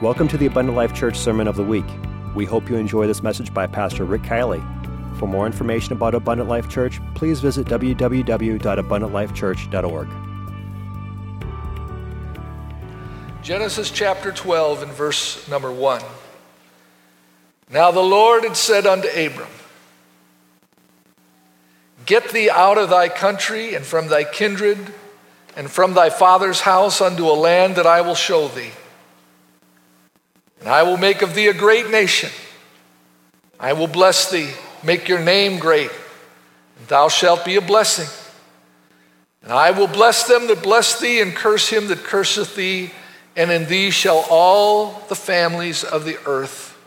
Welcome to the Abundant Life Church Sermon of the Week. We hope you enjoy this message by Pastor Rick Kielley. For more information about Abundant Life Church, please visit www.abundantlifechurch.org. Genesis chapter 12 and verse number 1. Now the Lord had said unto Abram, Get thee out of thy country and from thy kindred and from thy father's house unto a land that I will show thee. And I will make of thee a great nation. I will bless thee, make your name great, and thou shalt be a blessing. And I will bless them that bless thee, and curse him that curseth thee, and in thee shall all the families of the earth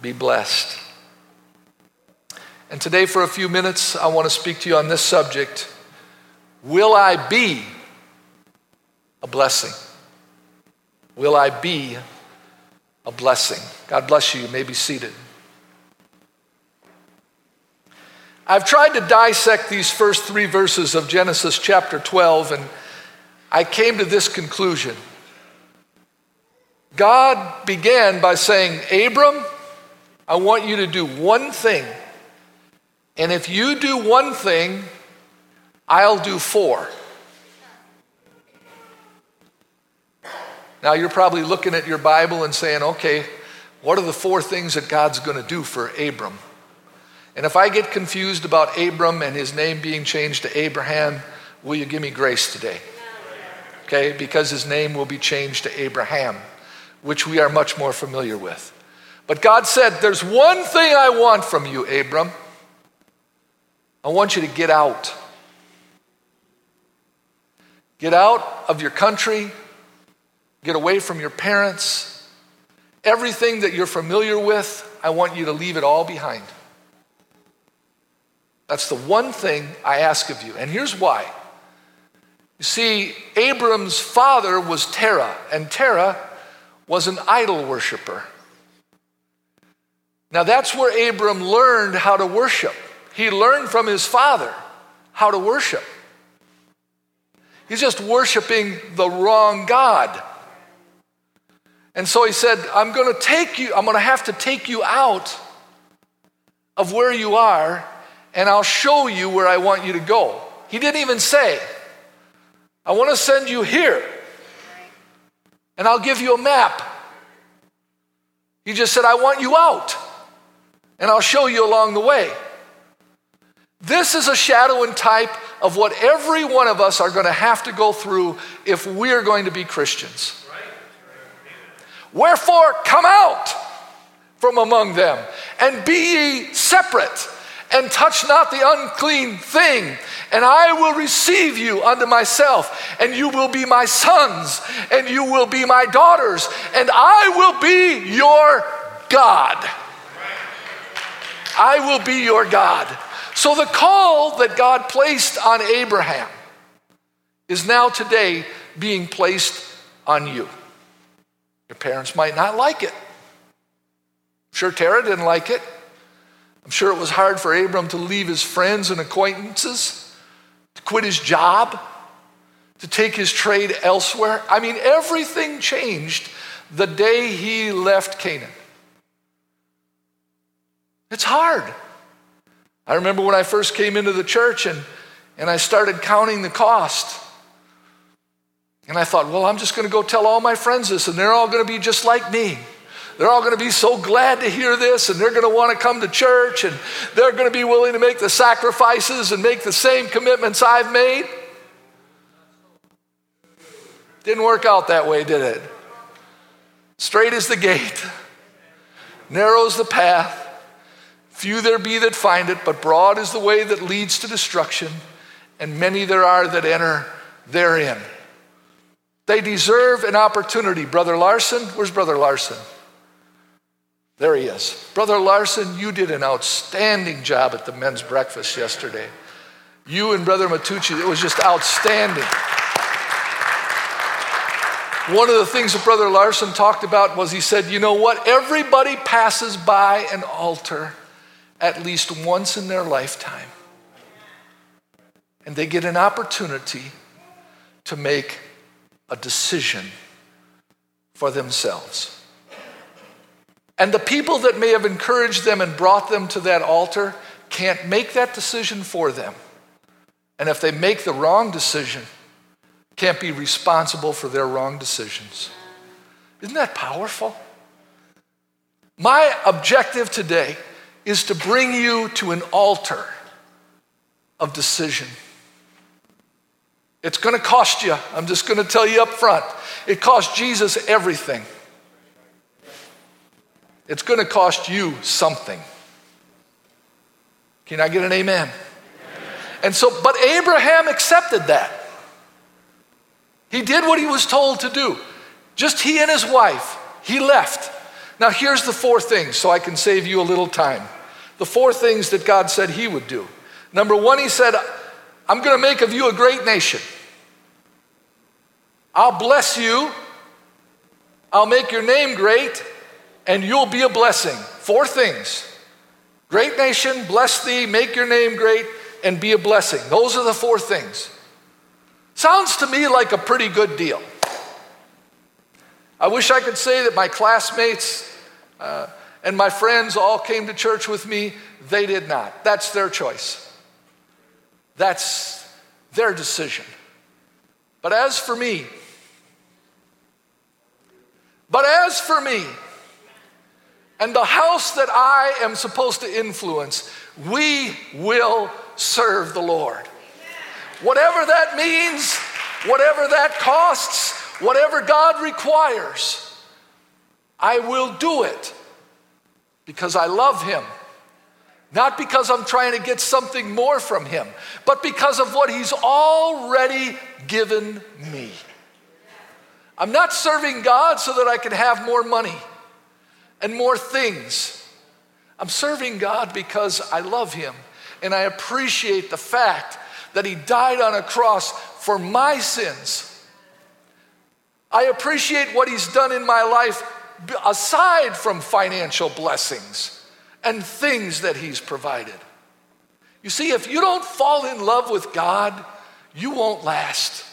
be blessed. And today, for a few minutes, I want to speak to you on this subject Will I be a blessing? Will I be a blessing. God bless you. You may be seated. I've tried to dissect these first three verses of Genesis chapter 12, and I came to this conclusion. God began by saying, Abram, I want you to do one thing. And if you do one thing, I'll do four. Now, you're probably looking at your Bible and saying, okay, what are the four things that God's going to do for Abram? And if I get confused about Abram and his name being changed to Abraham, will you give me grace today? Okay, because his name will be changed to Abraham, which we are much more familiar with. But God said, There's one thing I want from you, Abram. I want you to get out. Get out of your country, Get away from your parents. Everything that you're familiar with, I want you to leave it all behind. That's the one thing I ask of you. And here's why. You see, Abram's father was Terah, and Terah was an idol worshiper. Now, that's where Abram learned how to worship. He learned from his father how to worship. He's just worshiping the wrong God. And so he said, I'm going to take you, I'm going to have to take you out of where you are, and I'll show you where I want you to go. He didn't even say, I want to send you here, and I'll give you a map. He just said, I want you out, and I'll show you along the way. This is a shadow and type of what every one of us are going to have to go through if we're going to be Christians. Wherefore, come out from among them, and be ye separate, and touch not the unclean thing, and I will receive you unto myself, and you will be my sons, and you will be my daughters, and I will be your God. I will be your God. So the call that God placed on Abraham is now today being placed on you. Your parents might not like it. I'm sure Terah didn't like it. I'm sure it was hard for Abram to leave his friends and acquaintances, to quit his job, to take his trade elsewhere. I mean, everything changed the day he left Canaan. It's hard. I remember when I first came into the church and, and I started counting the cost. And I thought, well, I'm just going to go tell all my friends this, and they're all going to be just like me. They're all going to be so glad to hear this, and they're going to want to come to church, and they're going to be willing to make the sacrifices and make the same commitments I've made. Didn't work out that way, did it? Straight is the gate, narrow's the path. Few there be that find it, but broad is the way that leads to destruction, and many there are that enter therein. They deserve an opportunity. Brother Larson, where's Brother Larson? There he is. Brother Larson, you did an outstanding job at the men's breakfast yesterday. You and Brother Matucci, it was just outstanding. One of the things that Brother Larson talked about was he said, You know what? Everybody passes by an altar at least once in their lifetime. And they get an opportunity to make a decision for themselves. And the people that may have encouraged them and brought them to that altar can't make that decision for them. And if they make the wrong decision, can't be responsible for their wrong decisions. Isn't that powerful? My objective today is to bring you to an altar of decision. It's going to cost you. I'm just going to tell you up front. It cost Jesus everything. It's going to cost you something. Can I get an amen? amen? And so, but Abraham accepted that. He did what he was told to do. Just he and his wife. He left. Now, here's the four things so I can save you a little time. The four things that God said he would do. Number one, he said, I'm going to make of you a great nation. I'll bless you. I'll make your name great, and you'll be a blessing. Four things great nation, bless thee, make your name great, and be a blessing. Those are the four things. Sounds to me like a pretty good deal. I wish I could say that my classmates uh, and my friends all came to church with me. They did not. That's their choice. That's their decision. But as for me, but as for me, and the house that I am supposed to influence, we will serve the Lord. Whatever that means, whatever that costs, whatever God requires, I will do it because I love Him. Not because I'm trying to get something more from Him, but because of what He's already given me. I'm not serving God so that I can have more money and more things. I'm serving God because I love Him and I appreciate the fact that He died on a cross for my sins. I appreciate what He's done in my life aside from financial blessings and things that He's provided. You see, if you don't fall in love with God, you won't last.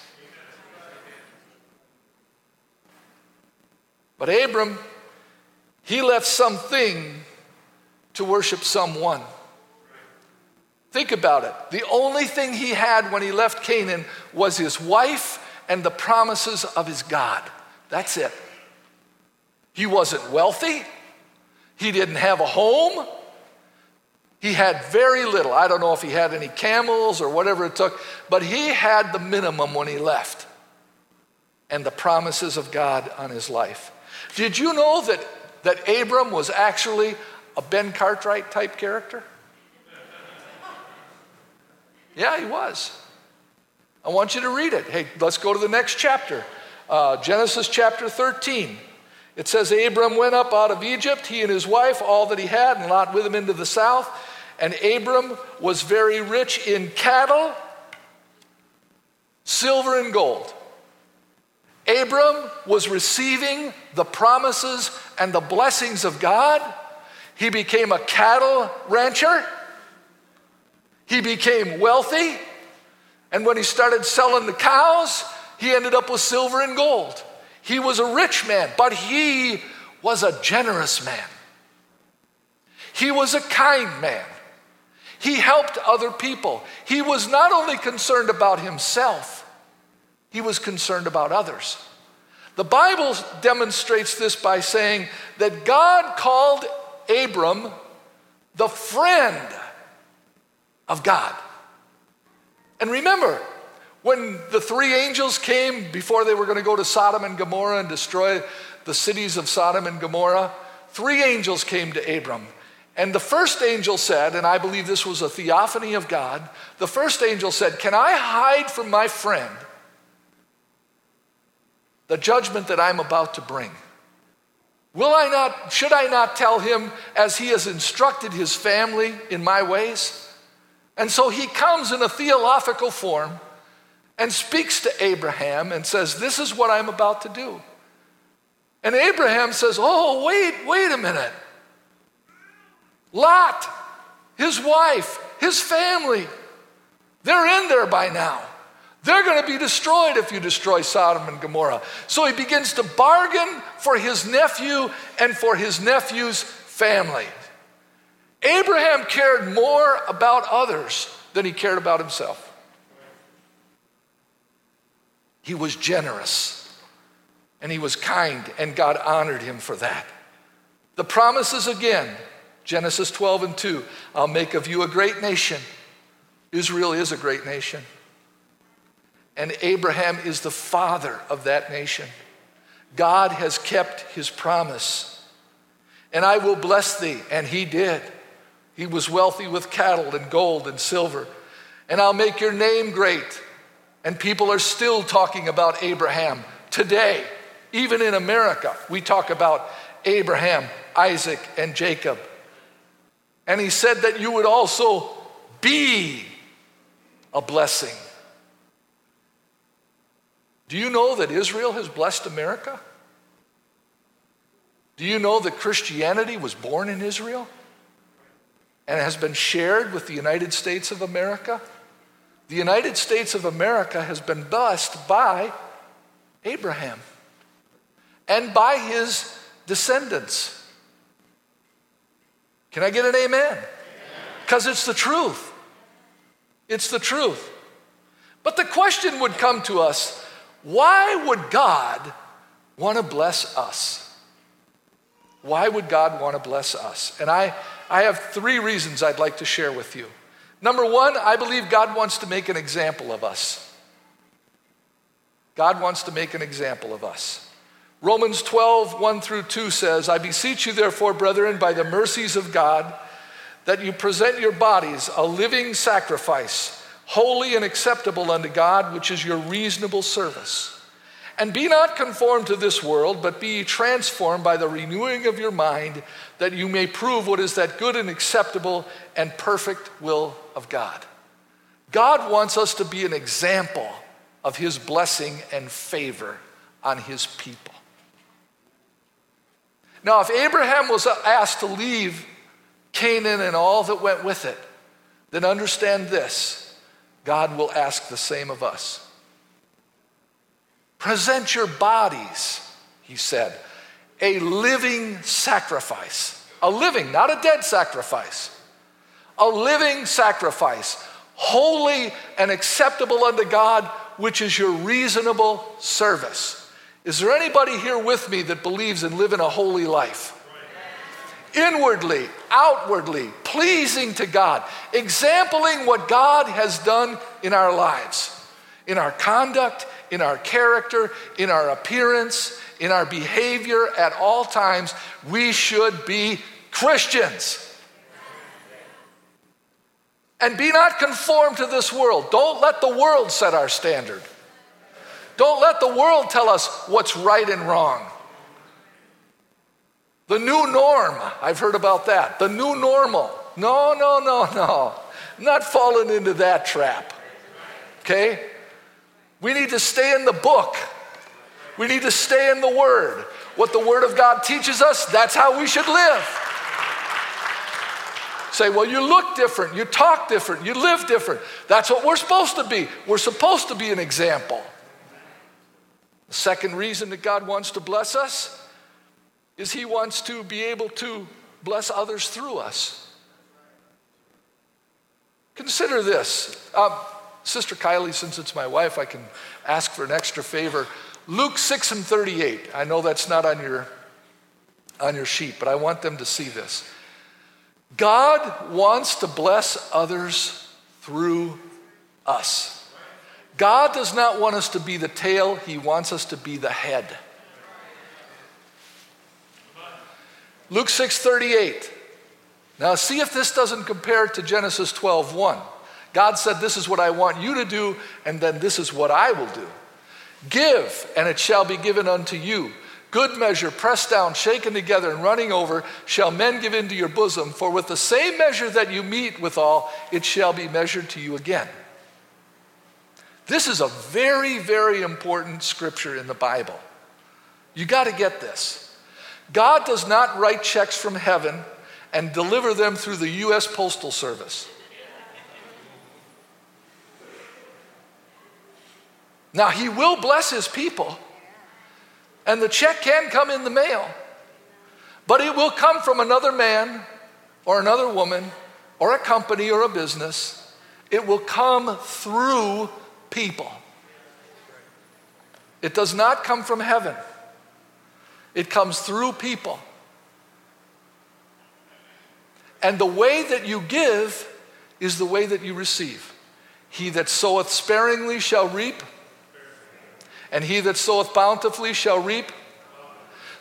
But Abram, he left something to worship someone. Think about it. The only thing he had when he left Canaan was his wife and the promises of his God. That's it. He wasn't wealthy. He didn't have a home. He had very little. I don't know if he had any camels or whatever it took, but he had the minimum when he left and the promises of God on his life. Did you know that, that Abram was actually a Ben Cartwright type character? Yeah, he was. I want you to read it. Hey, let's go to the next chapter uh, Genesis chapter 13. It says, Abram went up out of Egypt, he and his wife, all that he had, and Lot with him into the south. And Abram was very rich in cattle, silver, and gold. Abram was receiving the promises and the blessings of God. He became a cattle rancher. He became wealthy. And when he started selling the cows, he ended up with silver and gold. He was a rich man, but he was a generous man. He was a kind man. He helped other people. He was not only concerned about himself, he was concerned about others. The Bible demonstrates this by saying that God called Abram the friend of God. And remember, when the three angels came before they were going to go to Sodom and Gomorrah and destroy the cities of Sodom and Gomorrah, three angels came to Abram. And the first angel said, and I believe this was a theophany of God, the first angel said, Can I hide from my friend the judgment that I'm about to bring? Will I not, should I not tell him as he has instructed his family in my ways? And so he comes in a theological form and speaks to Abraham and says, This is what I'm about to do. And Abraham says, Oh, wait, wait a minute. Lot, his wife, his family, they're in there by now. They're going to be destroyed if you destroy Sodom and Gomorrah. So he begins to bargain for his nephew and for his nephew's family. Abraham cared more about others than he cared about himself. He was generous and he was kind, and God honored him for that. The promises again Genesis 12 and 2 I'll make of you a great nation. Israel is a great nation. And Abraham is the father of that nation. God has kept his promise. And I will bless thee. And he did. He was wealthy with cattle and gold and silver. And I'll make your name great. And people are still talking about Abraham today. Even in America, we talk about Abraham, Isaac, and Jacob. And he said that you would also be a blessing. Do you know that Israel has blessed America? Do you know that Christianity was born in Israel and has been shared with the United States of America? The United States of America has been blessed by Abraham and by his descendants. Can I get an amen? Because it's the truth. It's the truth. But the question would come to us why would God want to bless us? Why would God want to bless us? And I, I have three reasons I'd like to share with you. Number one, I believe God wants to make an example of us. God wants to make an example of us. Romans 12, 1 through 2 says, I beseech you, therefore, brethren, by the mercies of God, that you present your bodies a living sacrifice, holy and acceptable unto God, which is your reasonable service. And be not conformed to this world, but be transformed by the renewing of your mind, that you may prove what is that good and acceptable and perfect will of God. God wants us to be an example of his blessing and favor on his people. Now, if Abraham was asked to leave Canaan and all that went with it, then understand this God will ask the same of us. Present your bodies, he said, a living sacrifice. A living, not a dead sacrifice. A living sacrifice, holy and acceptable unto God, which is your reasonable service. Is there anybody here with me that believes in living a holy life? Inwardly, outwardly, pleasing to God, exempling what God has done in our lives, in our conduct, in our character, in our appearance, in our behavior at all times. We should be Christians. And be not conformed to this world. Don't let the world set our standard. Don't let the world tell us what's right and wrong. The new norm, I've heard about that. The new normal. No, no, no, no. Not falling into that trap. Okay? We need to stay in the book. We need to stay in the Word. What the Word of God teaches us, that's how we should live. Say, well, you look different, you talk different, you live different. That's what we're supposed to be. We're supposed to be an example. The second reason that God wants to bless us is He wants to be able to bless others through us. Consider this. Um, Sister Kielley, since it's my wife, I can ask for an extra favor. Luke 6 and 38. I know that's not on your, on your sheet, but I want them to see this. God wants to bless others through us. God does not want us to be the tail, He wants us to be the head. Luke 6 38. Now, see if this doesn't compare to Genesis 12 1. God said, This is what I want you to do, and then this is what I will do. Give, and it shall be given unto you. Good measure, pressed down, shaken together, and running over, shall men give into your bosom. For with the same measure that you meet withal, it shall be measured to you again. This is a very, very important scripture in the Bible. You got to get this. God does not write checks from heaven and deliver them through the U.S. Postal Service. Now, He will bless His people, and the check can come in the mail, but it will come from another man or another woman or a company or a business. It will come through people. It does not come from heaven, it comes through people. And the way that you give is the way that you receive. He that soweth sparingly shall reap, and he that soweth bountifully shall reap.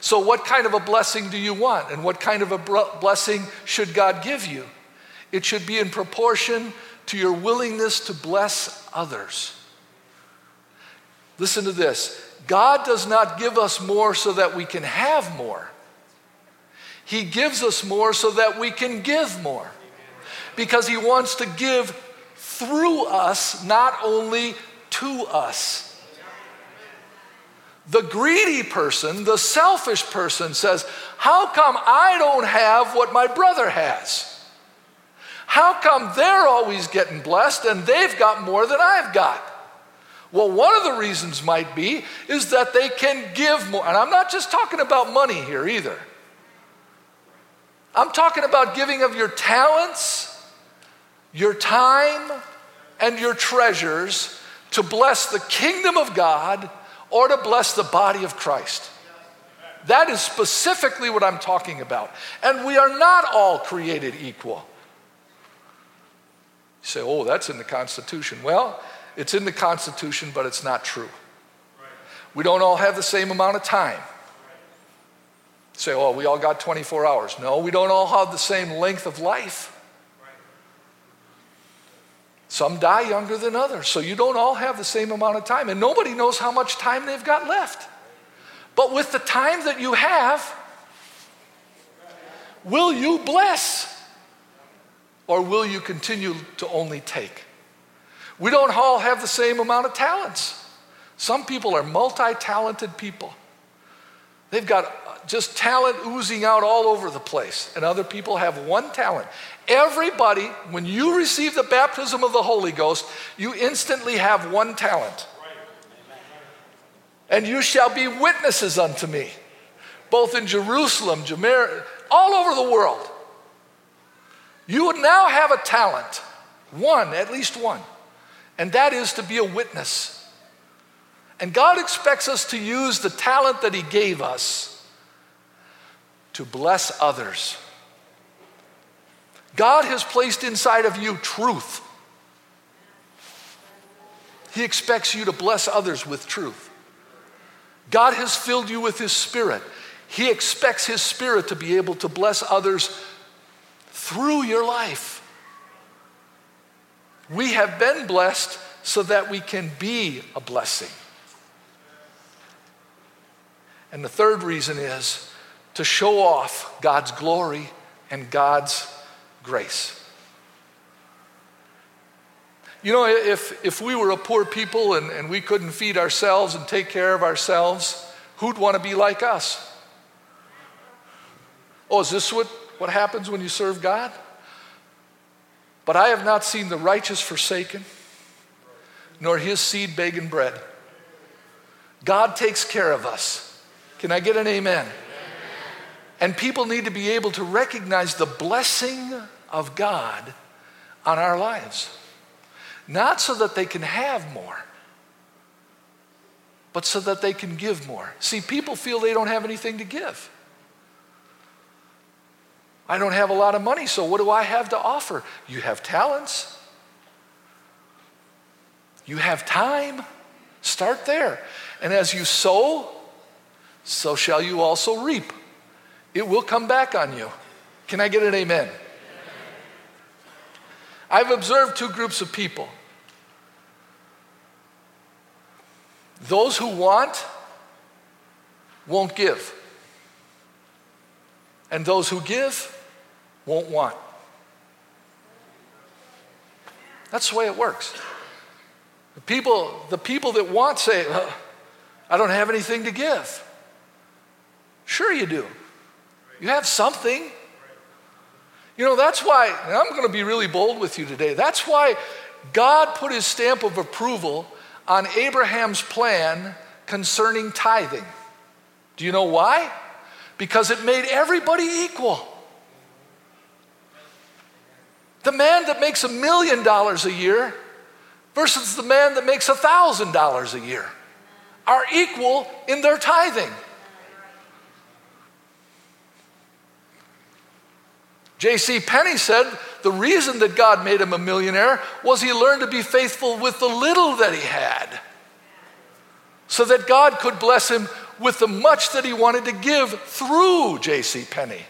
So, what kind of a blessing do you want? And what kind of a blessing should God give you? It should be in proportion to your willingness to bless others. Listen to this God does not give us more so that we can have more. He gives us more so that we can give more. Because He wants to give through us, not only to us. The greedy person, the selfish person says, How come I don't have what my brother has? How come they're always getting blessed and they've got more than I've got? Well, one of the reasons might be is that they can give more. And I'm not just talking about money here either. I'm talking about giving of your talents, your time, and your treasures to bless the kingdom of God or to bless the body of Christ. That is specifically what I'm talking about. And we are not all created equal. You say, oh, that's in the Constitution. Well, it's in the Constitution, but it's not true. We don't all have the same amount of time. Say, oh, we all got 24 hours. No, we don't all have the same length of life. Some die younger than others, so you don't all have the same amount of time, and nobody knows how much time they've got left. But with the time that you have, will you bless? Or will you continue to only take? We don't all have the same amount of talents. Some people are multi talented people. They've got just talent oozing out all over the place, and other people have one talent. Everybody, when you receive the baptism of the Holy Ghost, you instantly have one talent. And you shall be witnesses unto me, both in Jerusalem, all over the world. You would now have a talent, one, at least one, and that is to be a witness. And God expects us to use the talent that He gave us to bless others. God has placed inside of you truth. He expects you to bless others with truth. God has filled you with His Spirit. He expects His Spirit to be able to bless others through your life. We have been blessed so that we can be a blessing. And the third reason is to show off God's glory and God's grace. You know, if, if we were a poor people and, and we couldn't feed ourselves and take care of ourselves, who'd want to be like us? Oh, is this what, what happens when you serve God? But I have not seen the righteous forsaken, nor his seed begging bread. God takes care of us. Can I get an amen? And people need to be able to recognize the blessing of God on our lives. Not so that they can have more, but so that they can give more. See, people feel they don't have anything to give. I don't have a lot of money, so what do I have to offer? You have talents, you have time. Start there. And as you sow, so shall you also reap it will come back on you. Can I get an amen? I've observed two groups of people those who want won't give, and those who give won't want. That's the way it works. The people, the people that want say, I don't have anything to give. Sure, you do. You have something. You know, that's why, and I'm going to be really bold with you today. That's why God put his stamp of approval on Abraham's plan concerning tithing. Do you know why? Because it made everybody equal. The man that makes a million dollars a year versus the man that makes a thousand dollars a year are equal in their tithing. J.C. Penney said the reason that God made him a millionaire was he learned to be faithful with the little that he had so that God could bless him with the much that he wanted to give through J.C. Penney.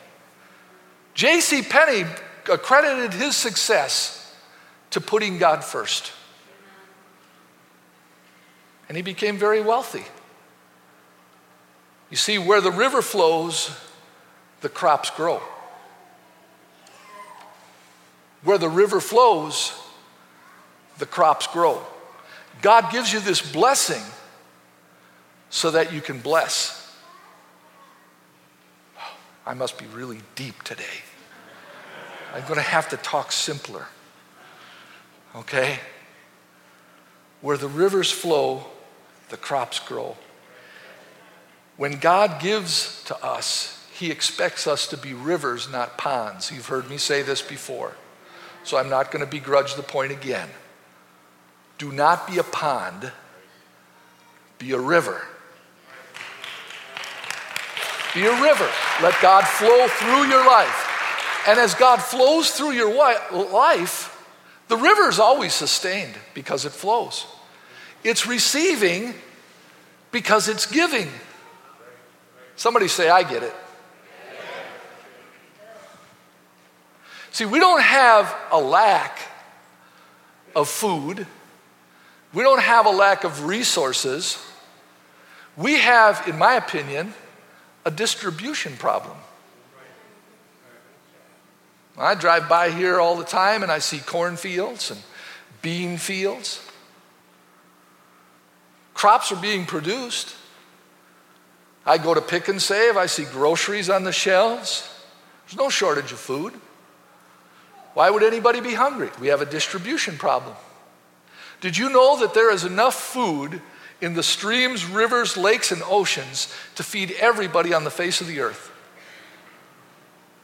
J.C. Penney accredited his success to putting God first. And he became very wealthy. You see, where the river flows, the crops grow. Where the river flows, the crops grow. God gives you this blessing so that you can bless. I must be really deep today. I'm going to have to talk simpler. Okay? Where the rivers flow, the crops grow. When God gives to us, He expects us to be rivers, not ponds. You've heard me say this before, so I'm not going to begrudge the point again. Do not be a pond, be a river. Be a river. Let God flow through your life. And as God flows through your life, the river is always sustained because it flows. It's receiving because it's giving. Somebody say, I get it. See, we don't have a lack of food, we don't have a lack of resources. We have, in my opinion, a distribution problem. I drive by here all the time and I see cornfields and bean fields. Crops are being produced. I go to Pick 'n Save, I see groceries on the shelves. There's no shortage of food. Why would anybody be hungry? We have a distribution problem. Did you know that there is enough food in the streams, rivers, lakes, and oceans to feed everybody on the face of the earth?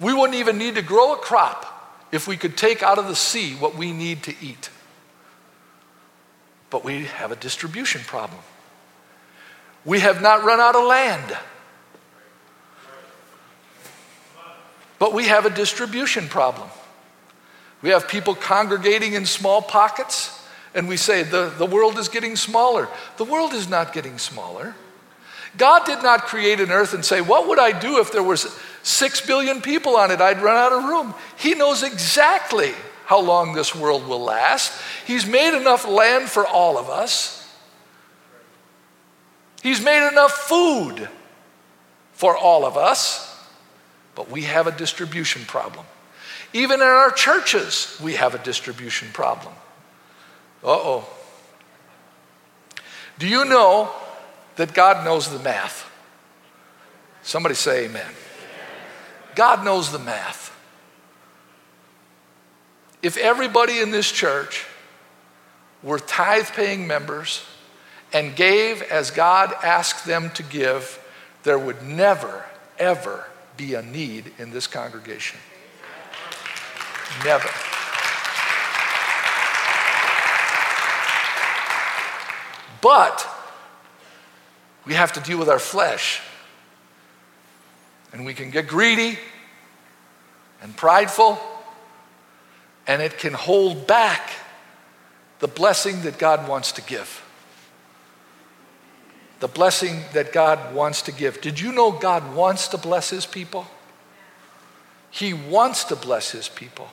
We wouldn't even need to grow a crop if we could take out of the sea what we need to eat. But we have a distribution problem. We have not run out of land. But we have a distribution problem. We have people congregating in small pockets, and we say the, the world is getting smaller. The world is not getting smaller. God did not create an earth and say, What would I do if there was six billion people on it? I'd run out of room. He knows exactly how long this world will last. He's made enough land for all of us, He's made enough food for all of us, but we have a distribution problem. Even in our churches, we have a distribution problem. Uh oh. Do you know that God knows the math. Somebody say amen. God knows the math. If everybody in this church were tithe paying members and gave as God asked them to give, there would never, ever be a need in this congregation. Never. But we have to deal with our flesh. And we can get greedy and prideful, and it can hold back the blessing that God wants to give. The blessing that God wants to give. Did you know God wants to bless his people? He wants to bless his people.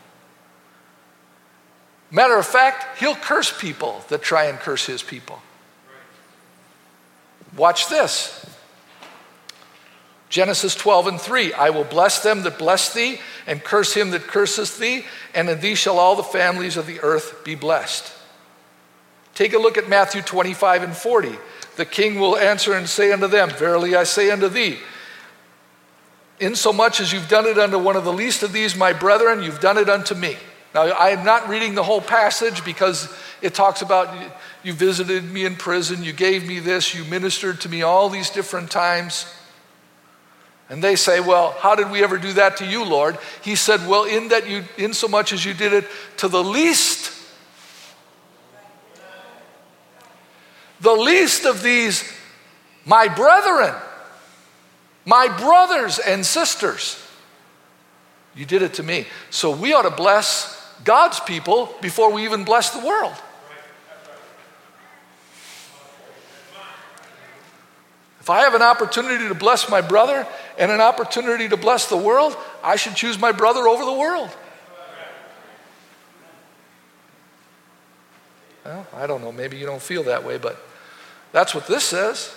Matter of fact, he'll curse people that try and curse his people. Watch this. Genesis 12 and 3 I will bless them that bless thee, and curse him that curseth thee, and in thee shall all the families of the earth be blessed. Take a look at Matthew 25 and 40. The king will answer and say unto them, Verily I say unto thee, insomuch as you've done it unto one of the least of these, my brethren, you've done it unto me. Now, I am not reading the whole passage because it talks about you visited me in prison, you gave me this, you ministered to me all these different times. And they say, Well, how did we ever do that to you, Lord? He said, Well, in that you in so much as you did it to the least, the least of these, my brethren, my brothers and sisters. You did it to me. So we ought to bless God's people before we even bless the world. If I have an opportunity to bless my brother and an opportunity to bless the world, I should choose my brother over the world. Well, I don't know, maybe you don't feel that way, but that's what this says.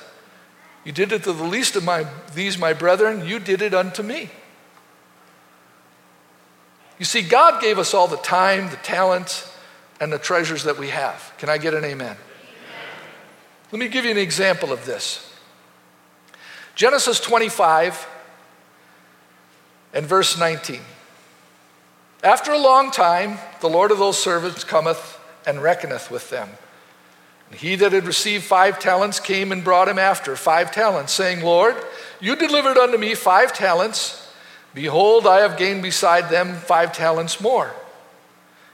You did it to the least of my, these, my brethren, you did it unto me. You see, God gave us all the time, the talents, and the treasures that we have. Can I get an amen? amen? Let me give you an example of this. Genesis 25 and verse 19. After a long time, the Lord of those servants cometh and reckoneth with them. And he that had received five talents came and brought him after five talents, saying, Lord, you delivered unto me five talents. Behold, I have gained beside them five talents more.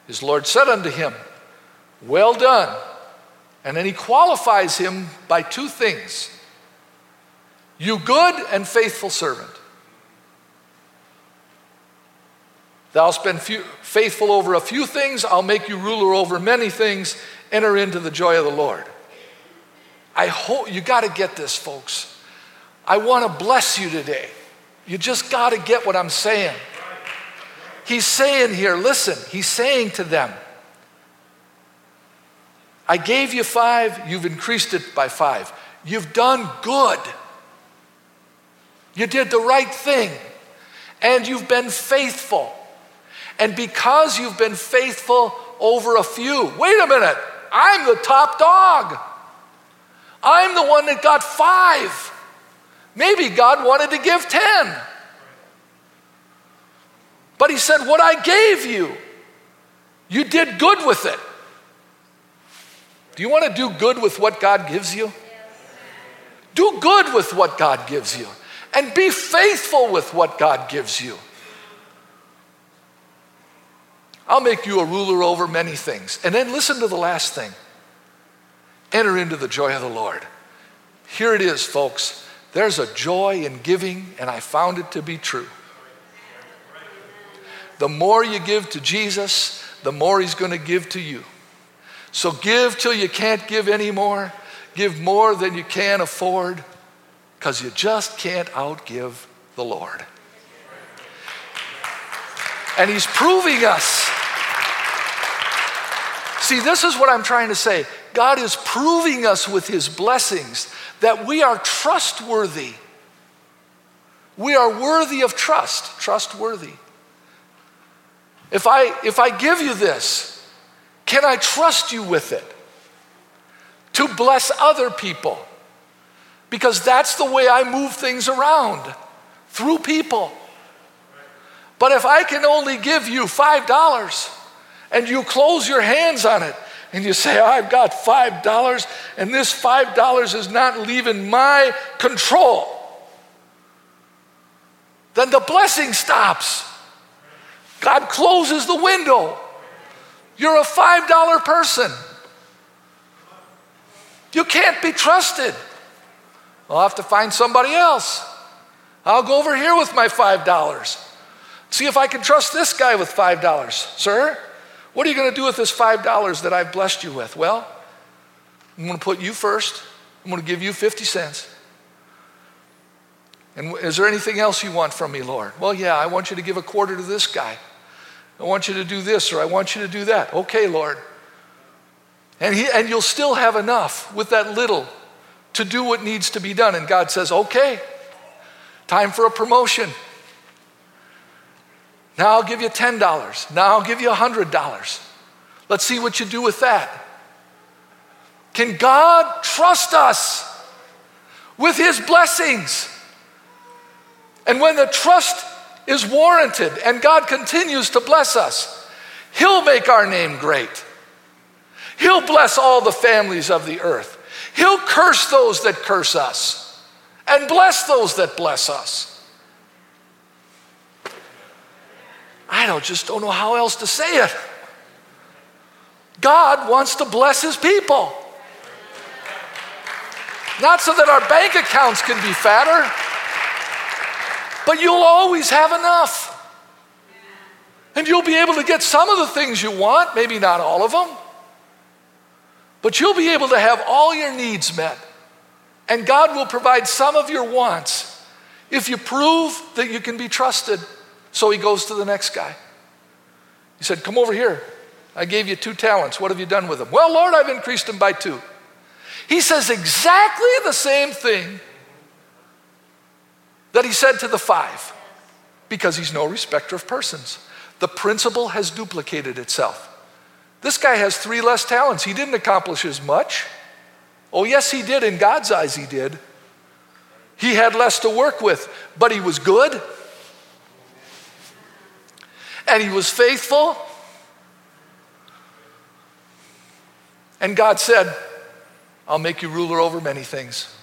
His Lord said unto him, Well done. And then he qualifies him by two things you good and faithful servant. Thou'st been few, faithful over a few things, I'll make you ruler over many things. Enter into the joy of the Lord. I hope you got to get this, folks. I want to bless you today. You just got to get what I'm saying. He's saying here, listen, he's saying to them, I gave you five, you've increased it by five. You've done good. You did the right thing and you've been faithful. And because you've been faithful over a few, wait a minute, I'm the top dog. I'm the one that got five. Maybe God wanted to give 10. But He said, What I gave you, you did good with it. Do you want to do good with what God gives you? Do good with what God gives you and be faithful with what God gives you. I'll make you a ruler over many things. And then listen to the last thing enter into the joy of the Lord. Here it is, folks. There's a joy in giving, and I found it to be true. The more you give to Jesus, the more He's going to give to you. So give till you can't give anymore. Give more than you can afford because you just can't outgive the Lord. And He's proving us. See, this is what I'm trying to say. God is proving us with His blessings that we are trustworthy. We are worthy of trust, trustworthy. If I, if I give you this, can I trust you with it? To bless other people because that's the way I move things around through people. But if I can only give you $5 and you close your hands on it and you say, I've got $5 and this $5 is not leaving my control, then the blessing stops. God closes the window. You're a $5 person. You can't be trusted. I'll have to find somebody else. I'll go over here with my $5. See if I can trust this guy with $5. Sir, what are you going to do with this $5 that I've blessed you with? Well, I'm going to put you first. I'm going to give you 50 cents. And is there anything else you want from me, Lord? Well, yeah, I want you to give a quarter to this guy. I want you to do this or I want you to do that. Okay, Lord. And, he, and you'll still have enough with that little to do what needs to be done. And God says, okay, time for a promotion. Now I'll give you $10. Now I'll give you $100. Let's see what you do with that. Can God trust us with His blessings? And when the trust is warranted and God continues to bless us, He'll make our name great. He'll bless all the families of the earth. He'll curse those that curse us and bless those that bless us. I don't just don't know how else to say it. God wants to bless his people. Not so that our bank accounts can be fatter, but you'll always have enough. And you'll be able to get some of the things you want, maybe not all of them. But you'll be able to have all your needs met. And God will provide some of your wants if you prove that you can be trusted. So he goes to the next guy. He said, Come over here. I gave you two talents. What have you done with them? Well, Lord, I've increased them by two. He says exactly the same thing that he said to the five because he's no respecter of persons. The principle has duplicated itself. This guy has three less talents. He didn't accomplish as much. Oh, yes, he did. In God's eyes, he did. He had less to work with, but he was good. And he was faithful. And God said, I'll make you ruler over many things.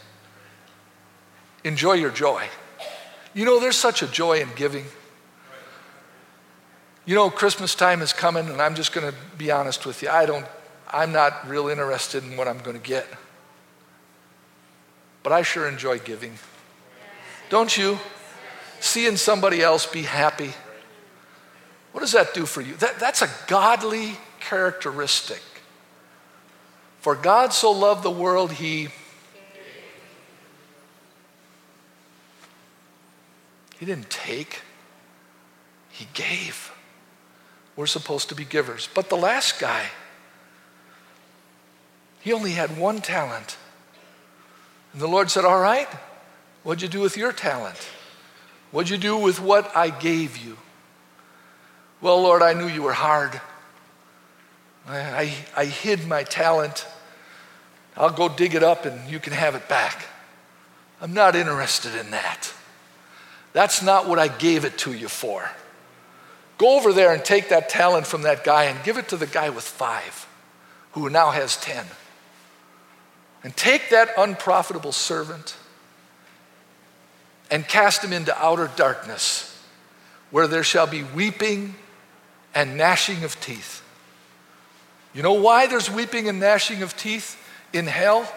Enjoy your joy. You know, there's such a joy in giving. You know, Christmas time is coming, and I'm just going to be honest with you. I don't, I'm not real interested in what I'm going to get. But I sure enjoy giving. Don't you? Seeing somebody else be happy. What does that do for you? That, that's a godly characteristic. For God so loved the world, he He didn't take, he gave. We're supposed to be givers. But the last guy, he only had one talent. And the Lord said, All right, what'd you do with your talent? What'd you do with what I gave you? Well, Lord, I knew you were hard. I, I, hid my talent. I'll go dig it up and you can have it back. I'm not interested in that. That's not what I gave it to you for. Go over there and take that talent from that guy and give it to the guy with five, who now has ten. And take that unprofitable servant and cast him into outer darkness, where there shall be weeping and gnashing of teeth. You know why there's weeping and gnashing of teeth in hell?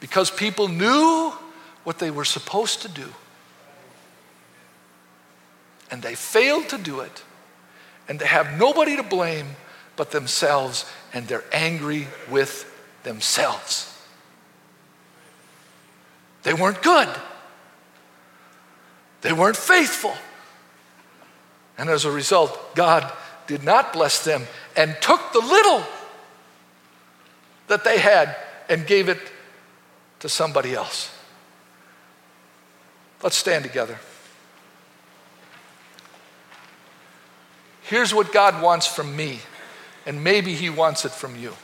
Because people knew what they were supposed to do and they failed to do it, and they have nobody to blame but themselves, and they're angry with themselves. They weren't good, they weren't faithful. And as a result, God did not bless them and took the little that they had and gave it to somebody else. Let's stand together. Here's what God wants from me, and maybe He wants it from you.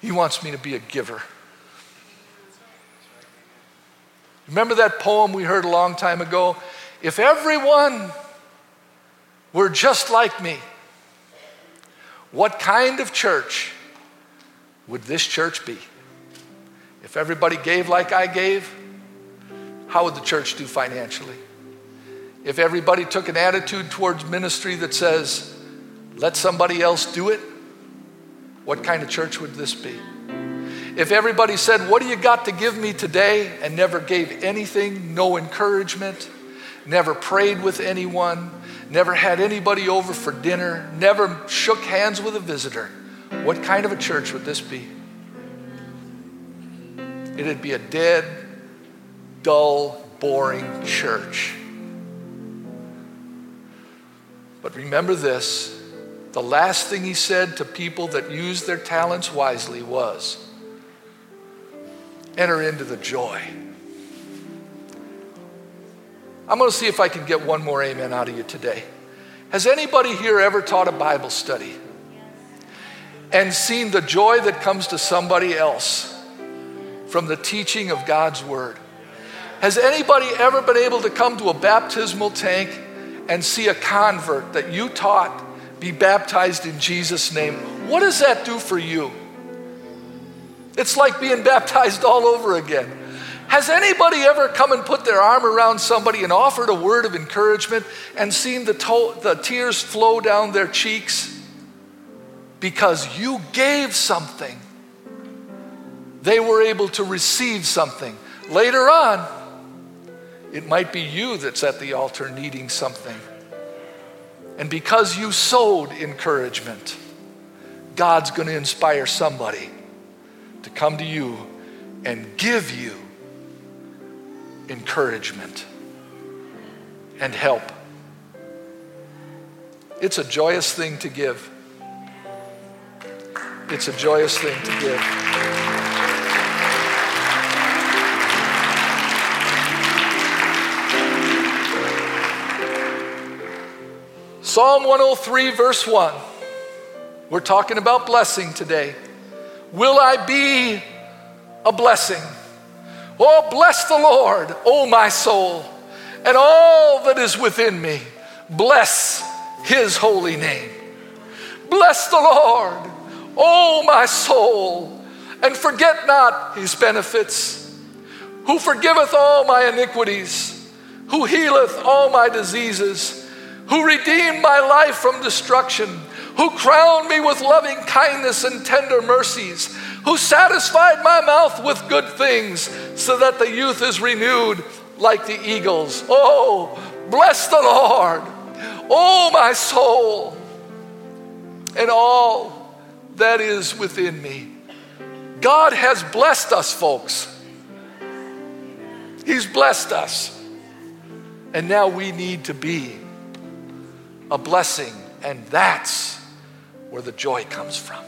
He wants me to be a giver. Remember that poem we heard a long time ago? If everyone were just like me, what kind of church would this church be? If everybody gave like I gave, how would the church do financially? if everybody took an attitude towards ministry that says, let somebody else do it, what kind of church would this be? If everybody said, What do you got to give me today? and never gave anything, no encouragement, never prayed with anyone, never had anybody over for dinner, never shook hands with a visitor, what kind of a church would this be? It'd be a dead, dull, boring church. But remember this the last thing he said to people that used their talents wisely was enter into the joy. I'm going to see if I can get one more amen out of you today. Has anybody here ever taught a Bible study and seen the joy that comes to somebody else from the teaching of God's Word? Has anybody ever been able to come to a baptismal tank and see a convert that you taught be baptized in Jesus' name, What does that do for you? It's like being baptized all over again. Has anybody ever come and put their arm around somebody and offered a word of encouragement and seen the, to- the tears flow down their cheeks? Because you gave something. They were able to receive something. Later on, it might be you that's at the altar needing something. And because you sowed encouragement, God's going to inspire somebody to come to you and give you encouragement and help. It's a joyous thing to give. It's a joyous thing to give. Psalm 103, verse 1. We're talking about blessing today. Will I be a blessing? Oh, bless the Lord, oh my soul, and all that is within me. Bless his holy name. Bless the Lord, oh my soul, and forget not his benefits, who forgiveth all my iniquities, who healeth all my diseases, who redeemed my life from destruction, who crowned me with loving kindness and tender mercies who satisfied my mouth with good things so that the youth is renewed like the eagles. Oh, bless the Lord, oh, my soul, and all that is within me. God has blessed us, folks. He's blessed us. And now we need to be a blessing, and that's where the joy comes from.